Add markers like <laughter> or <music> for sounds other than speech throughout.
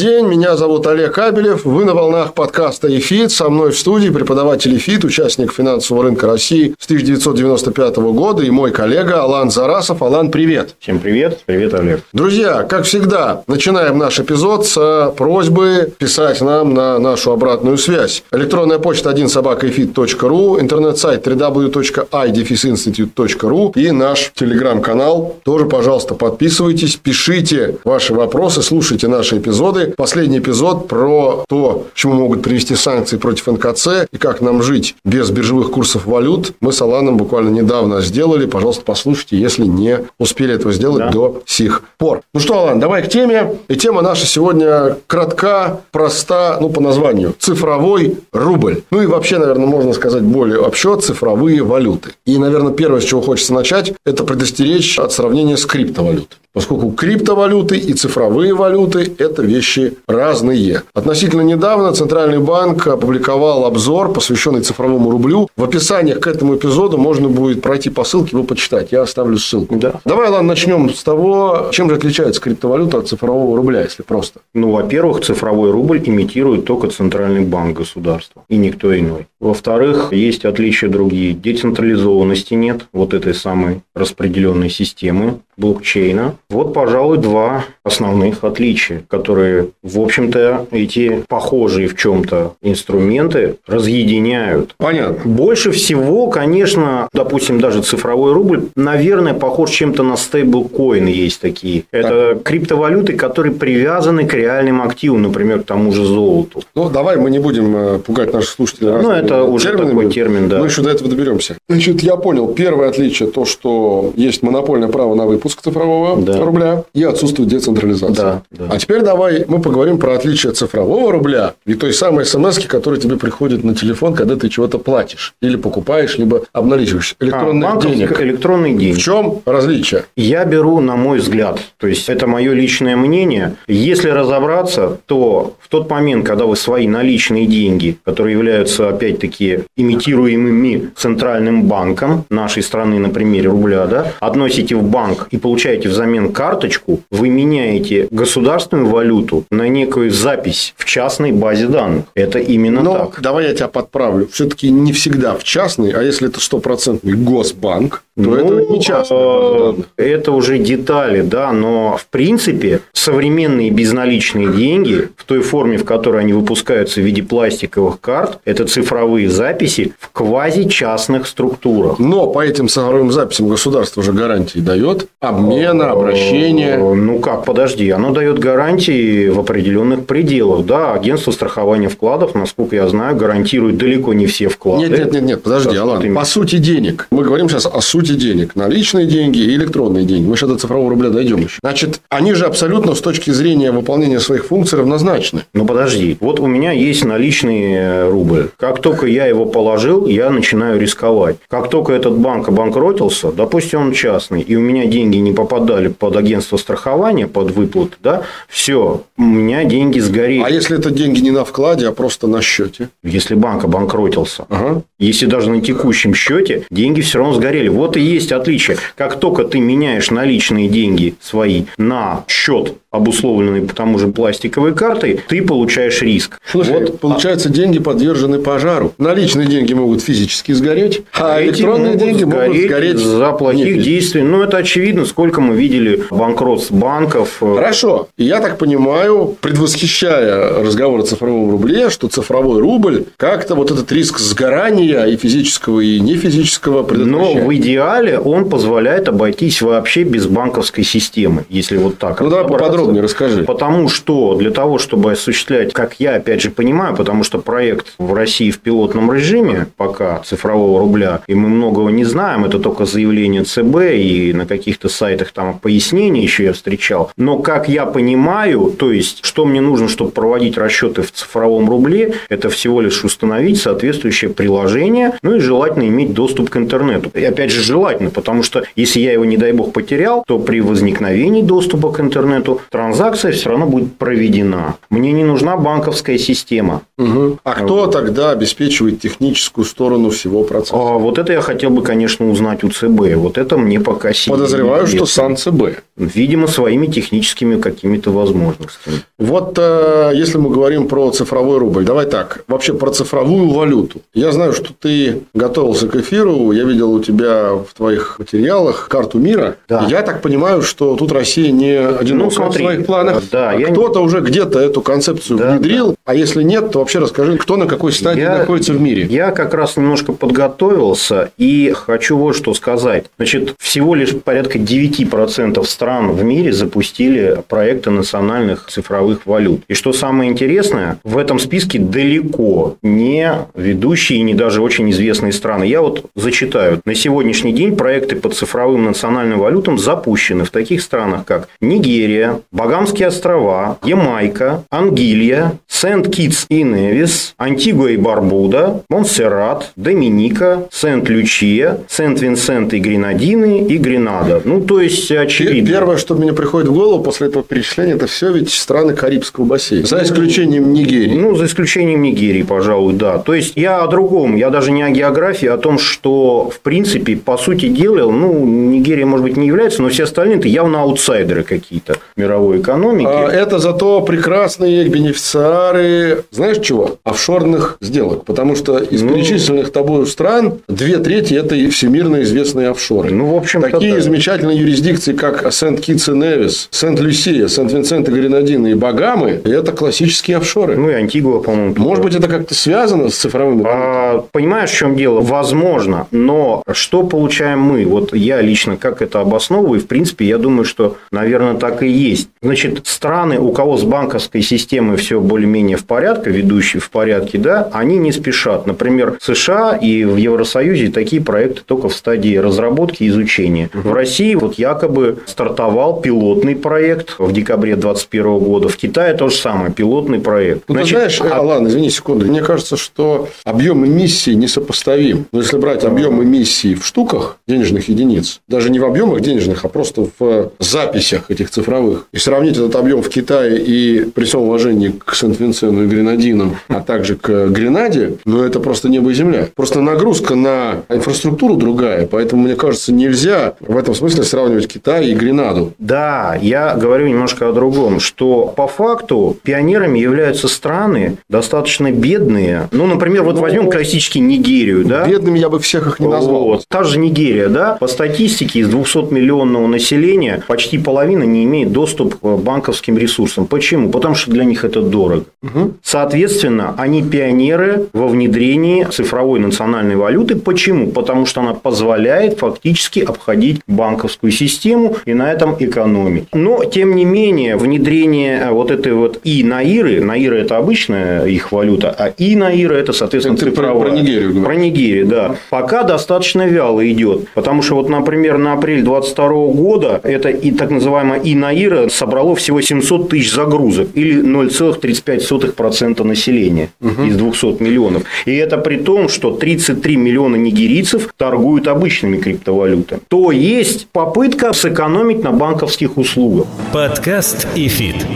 день, меня зовут Олег Абелев, вы на волнах подкаста «ИФИТ», со мной в студии преподаватель «ИФИТ», участник финансового рынка России с 1995 года и мой коллега Алан Зарасов. Алан, привет! Всем привет, привет, Олег. Друзья, как всегда, начинаем наш эпизод с просьбы писать нам на нашу обратную связь. Электронная почта 1 собакаэфит.ру, интернет-сайт www.idefиsinstitute.ru и наш телеграм-канал. Тоже, пожалуйста, подписывайтесь, пишите ваши вопросы, слушайте наши эпизоды последний эпизод про то, чему могут привести санкции против НКЦ и как нам жить без биржевых курсов валют, мы с Аланом буквально недавно сделали. Пожалуйста, послушайте, если не успели этого сделать да. до сих пор. Ну что, Алан, давай к теме. И тема наша сегодня кратка, проста, ну, по названию. Цифровой рубль. Ну, и вообще, наверное, можно сказать более общо, цифровые валюты. И, наверное, первое, с чего хочется начать, это предостеречь от сравнения с криптовалютой поскольку криптовалюты и цифровые валюты – это вещи разные. Относительно недавно Центральный банк опубликовал обзор, посвященный цифровому рублю. В описании к этому эпизоду можно будет пройти по ссылке, его почитать. Я оставлю ссылку. Да. Давай, ладно, начнем с того, чем же отличается криптовалюта от цифрового рубля, если просто. Ну, во-первых, цифровой рубль имитирует только Центральный банк государства и никто иной. Во-вторых, есть отличия другие. Децентрализованности нет, вот этой самой распределенной системы блокчейна. Вот, пожалуй, два основных отличия, которые, в общем-то, эти похожие в чем-то инструменты разъединяют. Понятно. Больше всего, конечно, допустим, даже цифровой рубль, наверное, похож чем-то на стейблкоины есть такие. Это так. криптовалюты, которые привязаны к реальным активам, например, к тому же золоту. Ну, давай мы не будем э, пугать наших слушателей. Ну, это уже терминами. такой термин, да. Мы еще до этого доберемся. Значит, я понял. Первое отличие то, что есть монопольное право на выпуск цифрового да. рубля и отсутствует децентрализация. Да, да. А теперь давай мы поговорим про отличие цифрового рубля и той самой смс, которая тебе приходит на телефон, когда ты чего-то платишь или покупаешь, либо обналичиваешь электронных а, денег. Электронные деньги. В чем различие? Я беру, на мой взгляд, то есть это мое личное мнение. Если разобраться, то в тот момент, когда вы свои наличные деньги, которые являются опять-таки имитируемыми центральным банком нашей страны, на примере рубля, да, относите в банк и получаете взамен карточку, вы меняете государственную валюту на некую запись в частной базе данных. Это именно Но так. Давай я тебя подправлю. Все-таки не всегда в частный, а если это стопроцентный госбанк, то ну, это не частный. Э, это уже детали, да, но в принципе современные безналичные деньги в той форме, в которой они выпускаются в виде пластиковых карт, это цифровые записи в квази-частных структурах. Но по этим цифровым записям государство уже гарантии дает обмена, обращения. Ну как, подожди, оно дает гарантии в определенных пределах. Да, агентство страхования вкладов, насколько я знаю, гарантирует далеко не все вклады. Нет, нет, нет, нет подожди, Алан. По сути денег. Мы говорим сейчас о сути денег. Наличные деньги и электронные деньги. Мы сейчас до цифрового рубля дойдем еще. Значит, они же абсолютно с точки зрения выполнения своих функций равнозначны. Ну подожди, вот у меня есть наличный э, рубль. Как только я его положил, я начинаю рисковать. Как только этот банк обанкротился, допустим, он частный, и у меня деньги не попадали под агентство страхования, под выплаты, да, все, у меня деньги сгорели. А если это деньги не на вкладе, а просто на счете? Если банк обанкротился. Ага. Если даже на текущем счете, деньги все равно сгорели. Вот и есть отличие. Как только ты меняешь наличные деньги свои на счет обусловленный по тому же пластиковой картой, ты получаешь риск. Слушай, вот, получается, а... деньги подвержены пожару. Наличные деньги могут физически сгореть, а, а электронные могут деньги сгореть могут сгореть за плохих действий. Ну, это очевидно, сколько мы видели банкротств банков. Хорошо. Я так понимаю, предвосхищая разговор о цифровом рубле, что цифровой рубль как-то вот этот риск сгорания и физического, и нефизического Но в идеале он позволяет обойтись вообще без банковской системы, если вот так. Ну, давай поподробнее Поподробнее расскажи. Потому что для того, чтобы осуществлять, как я опять же понимаю, потому что проект в России в пилотном режиме пока цифрового рубля, и мы многого не знаем, это только заявление ЦБ и на каких-то сайтах там пояснения еще я встречал. Но как я понимаю, то есть, что мне нужно, чтобы проводить расчеты в цифровом рубле, это всего лишь установить соответствующее приложение, ну и желательно иметь доступ к интернету. И опять же желательно, потому что если я его, не дай бог, потерял, то при возникновении доступа к интернету транзакция все равно будет проведена. Мне не нужна банковская система. Угу. А кто тогда обеспечивает техническую сторону всего процесса? А вот это я хотел бы, конечно, узнать у ЦБ. Вот это мне пока сильно Подозреваю, что сам ЦБ. Видимо, своими техническими какими-то возможностями. Вот э, если мы говорим про цифровой рубль, давай так, вообще про цифровую валюту. Я знаю, что ты готовился к эфиру, я видел у тебя в твоих материалах карту мира. Да. Я так понимаю, что тут Россия не одинока ну, смотри, в своих планах. Да, а кто-то не... уже где-то эту концепцию да, внедрил, да. а если нет, то вообще расскажи, кто на какой стадии я, находится в мире. Я как раз немножко подготовился и хочу вот что сказать. Значит, всего лишь порядка 9% стран в мире запустили проекты национальных цифровых валют. И что самое интересное, в этом списке далеко не ведущие и не даже очень известные страны. Я вот зачитаю. На сегодняшний день проекты по цифровым национальным валютам запущены в таких странах, как Нигерия, Багамские острова, Ямайка, Ангилья, Сент-Китс и Невис, Антигуа и Барбуда, Монсеррат, Доминика, Сент-Лючия, Сент-Винсент и Гренадины и Гренада. Ну, то есть, очевидно. Первое, что мне приходит в голову после этого перечисления, это все ведь страны Карибского бассейна. За исключением Нигерии. Ну, за исключением Нигерии, пожалуй, да. То есть, я о другом. Я даже не о географии, а о том, что, в принципе, по сути дела, ну, Нигерия, может быть, не является, но все остальные это явно аутсайдеры какие-то мировой экономики. А это зато прекрасные бенефициары, знаешь чего? Офшорных сделок. Потому что из ну, перечисленных тобой стран две трети это всемирно известные офшоры. Ну, в общем Такие да. замечательные юрисдикции, как Сент-Китс и Невис, Сент-Люсия, Сент-Винсент и Гренадины и Багамы, это классические офшоры. Ну, и Антигуа, по-моему. Может быть, это как-то связано с цифровым? А, понимаешь, в чем дело? Возможно. Но что получаем мы? Вот я лично как это обосновываю, в принципе, я думаю, что, наверное, так и есть. Значит, страны, у кого с банковской системой все более-менее в порядке, ведущие в порядке, да, они не спешат. Например, в США и в Евросоюзе такие проекты только в стадии разработки и изучения. В России вот якобы стартовал пилотный проект в декабре 2021 года. В Китае то же самое, пилотный проект. Ну, Значит, ты знаешь, а... Алан, извини секунду, мне кажется, что объем эмиссии несопоставим. Но если брать объем эмиссии в штуках денежных единиц, даже не в объемах денежных, а просто в записях этих цифровых, и сравнить этот объем в Китае и при всем уважении к Сент-Винсену и Гренадинам, а также к Гренаде, ну, это просто небо и земля. Просто нагрузка на инфраструктуру другая, поэтому, мне кажется, нельзя в этом смысле сравнивать Китай и Гренаду. Да, я говорю немножко о другом, что по факту пионерами являются страны достаточно бедные. Ну, например, вот ну, возьмем классический Нигерию, да? Бедными я бы всех их не назвал. Вот. Та же Нигерия, да? По статистике из 200 миллионного населения почти половина не имеет доступ к банковским ресурсам. Почему? Потому что для них это дорого. Угу. Соответственно, они пионеры во внедрении цифровой национальной валюты. Почему? Потому что она позволяет фактически обходить банковскую систему и на этом экономить. Но, тем не менее, внедрение вот этой вот и наиры, наира это обычная их валюта, а и наира это, соответственно, это цифровая. Про, про Нигерию говоришь. Про Нигерию, да. Пока достаточно вяло идет. Потому что, вот, например, на апрель 2022 года это и так называемая и наира собрало всего 700 тысяч загрузок или 0,35% населения угу. из 200 миллионов. И это при том, что 33 миллиона нигерийцев торгуют обычными криптовалютами. То есть попытка сэкономить на банковских услугах. Подкаст ИФИТ.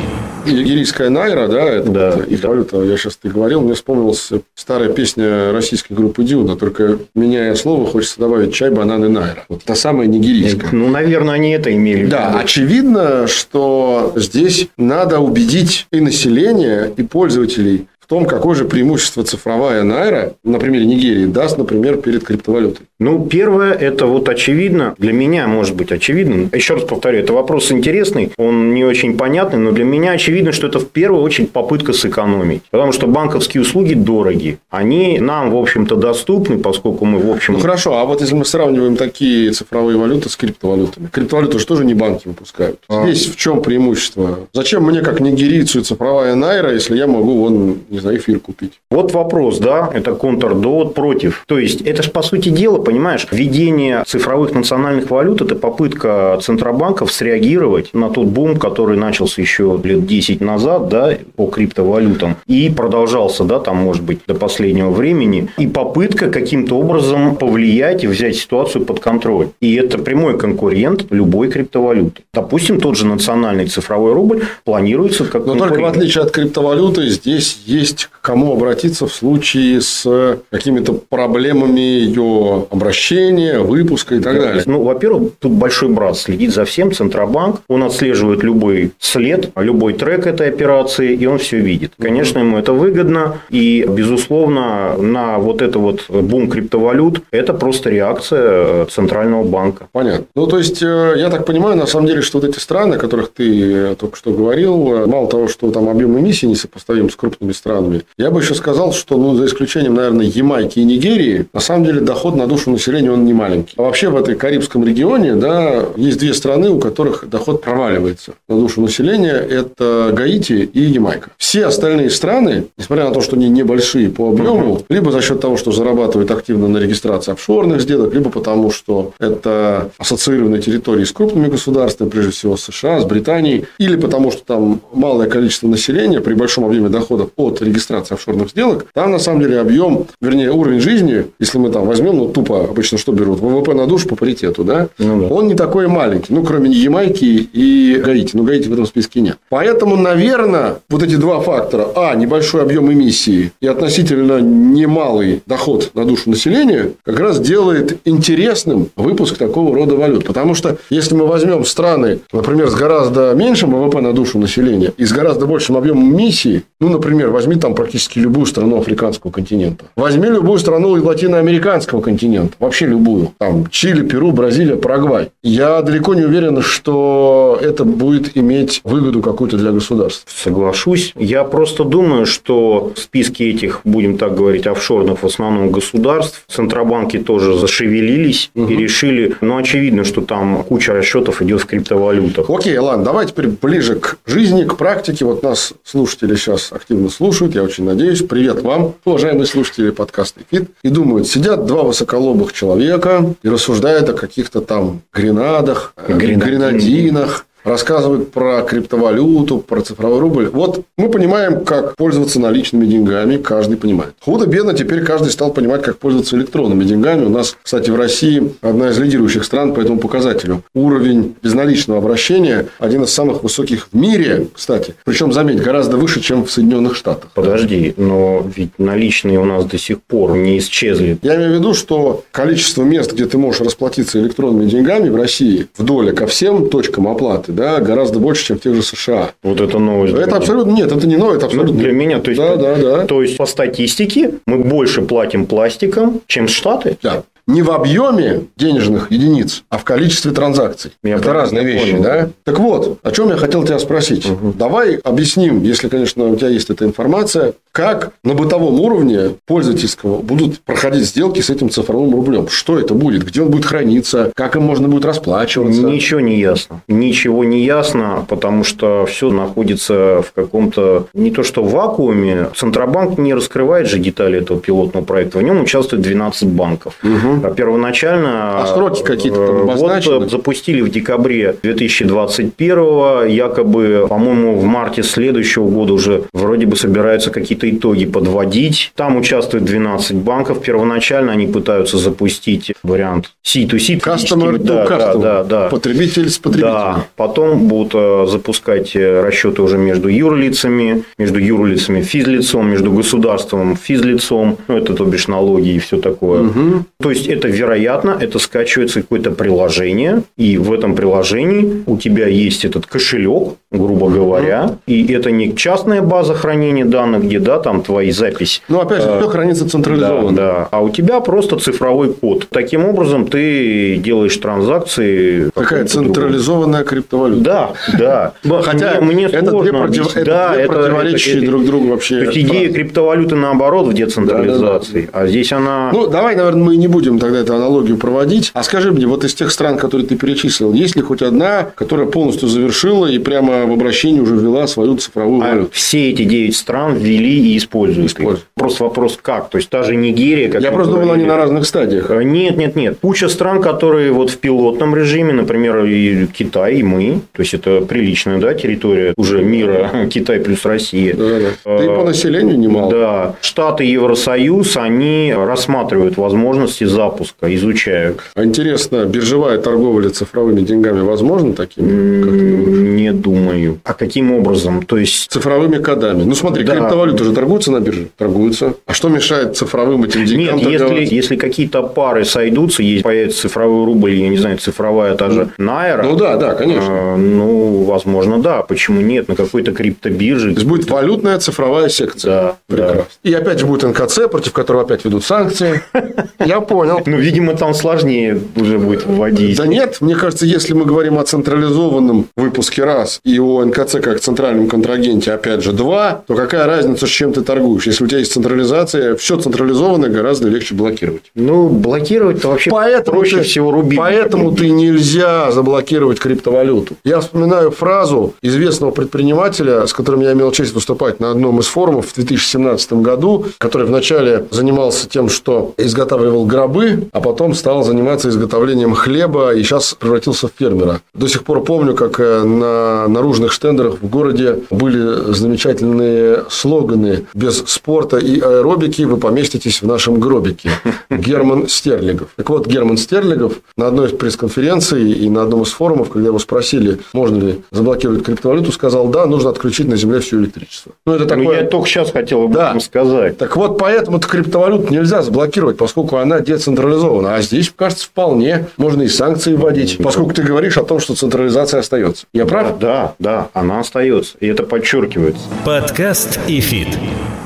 Нигерийская найра, да, это да, вот их да. валюта, я сейчас ты говорил, мне вспомнилась старая песня российской группы Дюна, только меняя слово, хочется добавить чай, банан и найра. Вот та самая нигерийская. Ну, наверное, они это имели. Да, очевидно, что здесь надо убедить и население, и пользователей в том, какое же преимущество цифровая найра, на примере Нигерии, даст, например, перед криптовалютой. Ну, первое, это вот очевидно, для меня может быть очевидно. Еще раз повторю, это вопрос интересный, он не очень понятный, но для меня очевидно, что это в первую очередь попытка сэкономить. Потому что банковские услуги дороги. Они нам, в общем-то, доступны, поскольку мы, в общем... Ну, хорошо, а вот если мы сравниваем такие цифровые валюты с криптовалютами. Криптовалюты же тоже не банки выпускают. А. Здесь в чем преимущество? Зачем мне, как нигерийцу, цифровая найра, если я могу, вон, не знаю, эфир купить? Вот вопрос, да, это контрдовод против. То есть, это же, по сути дела, понимаешь, введение цифровых национальных валют – это попытка центробанков среагировать на тот бум, который начался еще лет 10 назад, да, по криптовалютам, и продолжался, да, там, может быть, до последнего времени, и попытка каким-то образом повлиять и взять ситуацию под контроль. И это прямой конкурент любой криптовалюты. Допустим, тот же национальный цифровой рубль планируется как Но только в отличие от криптовалюты, здесь есть к кому обратиться в случае с какими-то проблемами ее обращения, выпуска и так далее. Ну, во-первых, тут большой брат следит за всем, Центробанк. Он отслеживает любой след, любой трек этой операции, и он все видит. Конечно, ему это выгодно. И, безусловно, на вот это вот бум криптовалют, это просто реакция Центрального банка. Понятно. Ну, то есть, э, я так понимаю, на самом деле, что вот эти страны, о которых ты только что говорил, э, мало того, что там объем эмиссий несопоставим с крупными странами, я бы еще сказал, что, ну, за исключением, наверное, Ямайки и Нигерии, на самом деле доход на душу населения он не маленький. А вообще в этой Карибском регионе, да, есть две страны, у которых доход проваливается на душу населения. Это Гаити и Ямайка. Все остальные страны, несмотря на то, что они небольшие по объему, либо за счет того, что зарабатывают активно на регистрации офшорных сделок, либо потому, что это ассоциированные территории с крупными государствами, прежде всего США, с Британией, или потому, что там малое количество населения при большом объеме доходов от регистрации офшорных сделок, там на самом деле объем, вернее, уровень жизни, если мы там возьмем, ну, тупо обычно что берут, ВВП на душу по паритету, да, ну, да. он не такой маленький, ну, кроме Ямайки и Гаити, но Гаити в этом списке нет. Поэтому, наверное, вот эти два фактора, а, небольшой объем эмиссии и относительно немалый доход на душу населения, как раз делает интересным выпуск такого рода валют. Потому что, если мы возьмем страны, например, с гораздо меньшим ВВП на душу населения и с гораздо большим объемом эмиссии, ну, например, возьми там практически любую страну африканского континента, возьми любую страну латиноамериканского континента, вообще любую, там Чили, Перу, Бразилия, Парагвай. Я далеко не уверен, что это будет иметь выгоду какую-то для государства. Соглашусь. Я просто думаю, что в списке этих, будем так говорить, офшорных в основном государств, центробанки тоже зашевелились угу. и решили, ну, очевидно, что там куча расчетов идет в криптовалютах. Окей, ладно, давай теперь ближе к жизни, к практике. Вот нас слушатели сейчас активно слушают, я очень надеюсь. Привет вам, уважаемые слушатели подкаста «Фит». И думают, сидят два высоколобых человека и рассуждают о каких-то там гренадах, Гренадин. гренадинах, рассказывают про криптовалюту, про цифровой рубль. Вот мы понимаем, как пользоваться наличными деньгами, каждый понимает. Худо-бедно теперь каждый стал понимать, как пользоваться электронными деньгами. У нас, кстати, в России одна из лидирующих стран по этому показателю. Уровень безналичного обращения один из самых высоких в мире, кстати. Причем, заметь, гораздо выше, чем в Соединенных Штатах. Подожди, но ведь наличные у нас до сих пор не исчезли. Я имею в виду, что количество мест, где ты можешь расплатиться электронными деньгами в России вдоль ко всем точкам оплаты да, гораздо больше, чем в тех же США. Вот это новость. Это абсолютно нет, это не новость, это ну, абсолютно для меня. То есть, да, да, да. То есть по статистике мы больше платим пластиком, чем Штаты. Да не в объеме денежных единиц, а в количестве транзакций. Я Это разные вещи, понял. да? Так вот, о чем я хотел тебя спросить. Угу. Давай объясним, если, конечно, у тебя есть эта информация, как на бытовом уровне пользовательского будут проходить сделки с этим цифровым рублем. Что это будет? Где он будет храниться? Как им можно будет расплачиваться? Ничего не ясно. Ничего не ясно, потому что все находится в каком-то не то что вакууме. Центробанк не раскрывает же детали этого пилотного проекта. В нем участвует 12 банков. Угу. Угу. Первоначально... А сроки какие-то там обозначены? Вот запустили в декабре 2021, якобы, по-моему, в марте следующего года уже вроде бы собираются какие-то итоги подводить. Там участвует 12 банков. Первоначально они пытаются запустить вариант C2C. Customer да, да, да, да. Потребитель с потребителем. Да. Потом будут э, запускать э, расчеты уже между юрлицами, между юрлицами физлицом, между государством физлицом. Ну, это, то бишь, налоги и все такое. Угу. То есть, есть это вероятно, это скачивается какое-то приложение, и в этом приложении у тебя есть этот кошелек, грубо говоря. И это не частная база хранения данных, где, да, там твои записи. Ну, опять же, все хранится централизованно. Да, да. А у тебя просто цифровой код. Таким образом, ты делаешь транзакции. Какая централизованная другому. криптовалюта. Да, да. <laughs> Хотя мне, мне это две, против... это да, две это, противоречащие это, друг другу вообще. То есть, идея криптовалюты наоборот в децентрализации. Да, да, да. А здесь она... Ну, давай, наверное, мы не будем тогда эту аналогию проводить. А скажи мне, вот из тех стран, которые ты перечислил, есть ли хоть одна, которая полностью завершила и прямо в обращении уже ввела свою цифровую а валюту? Все эти девять стран ввели и используют. используют. Просто вопрос как. То есть, та же Нигерия... Как Я просто думал, они на разных стадиях. А, нет, нет, нет. Куча стран, которые вот в пилотном режиме, например, и Китай, и мы. То есть, это приличная да, территория уже мира, <laughs> Китай плюс Россия. Да, да. Да и по населению немало. Да. Штаты Евросоюз, они рассматривают возможности запуска, изучают. А интересно, биржевая торговля цифровыми деньгами возможна такими? Не думаю. А каким образом? То есть... Цифровыми кодами. Ну, смотри, да. криптовалюты же торгуются на бирже? Торгуются. А что мешает цифровым этим деньгам Нет, если, если какие-то пары сойдутся, есть появится цифровой рубль, я не знаю, цифровая та же Найра. Ну, да, да, конечно. Э, ну, возможно, да. Почему нет? На какой-то криптобирже. То есть, будет валютная цифровая секция. Да. Прекрасно. Да. И опять же будет НКЦ, против которого опять ведут санкции. <laughs> Я понял. Ну, видимо, там сложнее уже будет вводить. Да нет, мне кажется, если мы говорим о централизованном выпуске раз и о НКЦ как центральном контрагенте, опять же, два, то какая разница, с чем ты торгуешь? Если у тебя есть централизация, все централизованное гораздо легче блокировать. Ну, блокировать-то вообще поэтому проще ты, всего рубить. Поэтому ты нельзя заблокировать криптовалюту. Я вспоминаю фразу известного предпринимателя, с которым я имел честь выступать на одном из форумов в 2017 году, который вначале занимался тем, что изготавливал гробы, а потом стал заниматься изготовлением хлеба и сейчас превратился в фермера. До сих пор помню, как э, на наружных штендерах в городе были замечательные слоганы «Без спорта и аэробики вы поместитесь в нашем гробике». Герман Стерлигов. Так вот, Герман Стерлигов на одной из пресс-конференций и на одном из форумов, когда его спросили, можно ли заблокировать криптовалюту, сказал, да, нужно отключить на Земле все электричество. Ну, это ну, такое... Ну, я только сейчас хотел об да. этом сказать. Так вот, поэтому криптовалюту нельзя заблокировать, поскольку она децентрализована. А здесь, кажется, вполне можно и санкции вводить, поскольку ты говоришь о том, что централизация остается. Я прав? Да, да, она остается. И это подчеркивается. Подкаст и фит.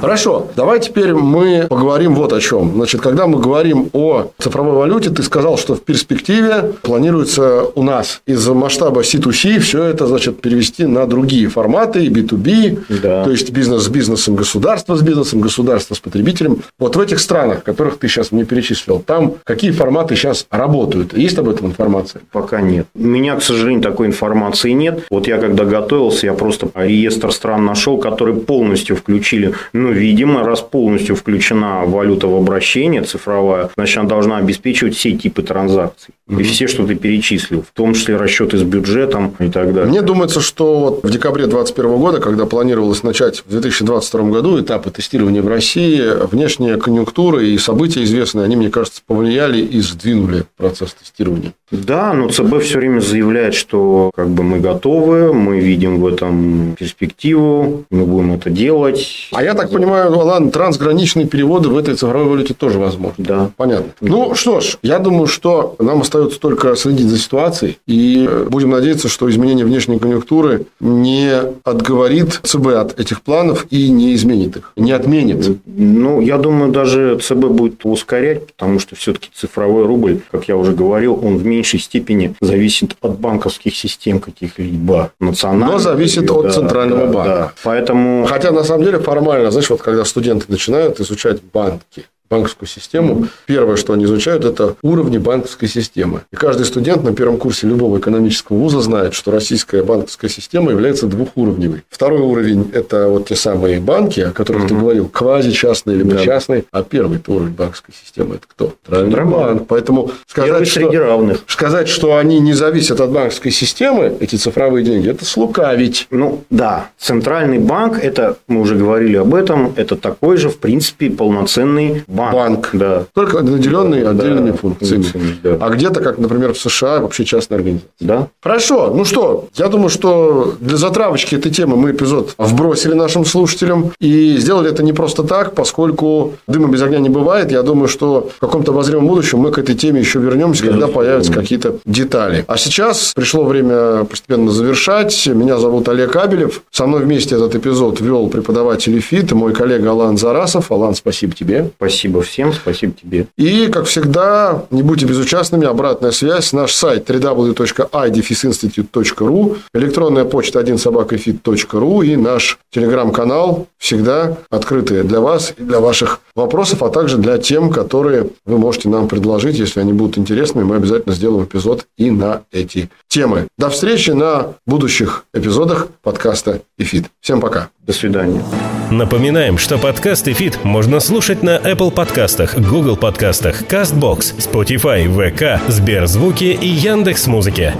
Хорошо, давай теперь мы поговорим вот о чем. Значит, когда мы говорим о цифровой валюте, ты сказал, что в перспективе планируется у нас из масштаба C2C все это, значит, перевести на другие форматы, B2B, да. то есть бизнес с бизнесом, государство с бизнесом, государство с потребителем. Вот в этих странах, которых ты сейчас мне перечислил, там какие форматы сейчас работают? Есть об этом информация? Пока нет. У меня, к сожалению, такой информации нет. Вот я когда готовился, я просто реестр стран нашел, которые полностью включили ну, видимо, раз полностью включена валюта в обращение цифровая, значит, она должна обеспечивать все типы транзакций. И все, что ты перечислил, в том числе расчеты с бюджетом и так далее. Мне думается, что вот в декабре 2021 года, когда планировалось начать в 2022 году этапы тестирования в России, внешняя конъюнктура и события известные, они, мне кажется, повлияли и сдвинули процесс тестирования. Да, но ЦБ все время заявляет, что как бы мы готовы, мы видим в этом перспективу, мы будем это делать. А я так понимаю, ладно, трансграничные переводы в этой цифровой валюте тоже возможны. Да. Понятно. Ну что ж, я думаю, что нам остается только следить за ситуацией и будем надеяться, что изменение внешней конъюнктуры не отговорит ЦБ от этих планов и не изменит их, не отменит. Ну, я думаю, даже ЦБ будет ускорять, потому что все-таки цифровой рубль, как я уже говорил, он в меньшей степени зависит от банковских систем каких-либо национальных. Но зависит от да, центрального да, банка. Да. Поэтому... Хотя, на самом деле, формально, знаешь, вот когда студенты начинают изучать банки, банковскую систему, первое, что они изучают, это уровни банковской системы. И каждый студент на первом курсе любого экономического вуза знает, что российская банковская система является двухуровневой. Второй уровень – это вот те самые банки, о которых угу. ты говорил, квази-частные либо да. частные. А первый уровень банковской системы – это кто? Банк. Поэтому сказать что, равных. сказать, что они не зависят от банковской системы, эти цифровые деньги, это слукавить. Ну, да. Центральный банк – это, мы уже говорили об этом, это такой же, в принципе, полноценный банк. банк. Да. Только наделенный Да, отдельными да, функциями. функциями, да. А где-то, как, например, в США, вообще частная организация. Да. Хорошо, ну что, я думаю, что для затравочки этой темы мы эпизод вбросили нашим слушателям. И сделали это не просто так, поскольку дыма без огня не бывает. Я думаю, что в каком-то обозримом будущем мы к этой теме еще вернемся, когда появятся какие-то детали. А сейчас пришло время постепенно завершать. Меня зовут Олег Абелев. Со мной вместе этот эпизод вел преподаватель ИФИТ, мой коллега Алан Зарасов. Алан, спасибо тебе. Спасибо всем, спасибо тебе. И, как всегда, не будьте безучастными, обратная связь, наш сайт www.idefisinstitute.ru, электронная почта 1 собакафит.ру и наш телеграм-канал всегда открытые для вас и для ваших вопросов, а также для тем, которые вы можете нам предложить, если они будут интересными, мы обязательно сделаем эпизод и на эти темы. До встречи на будущих эпизодах подкаста «Эфит». Всем пока. До свидания. Напоминаем, что подкаст и фит можно слушать на Apple подкастах, Google подкастах, CastBox, Spotify, VK, Сберзвуки и Яндекс.Музыке.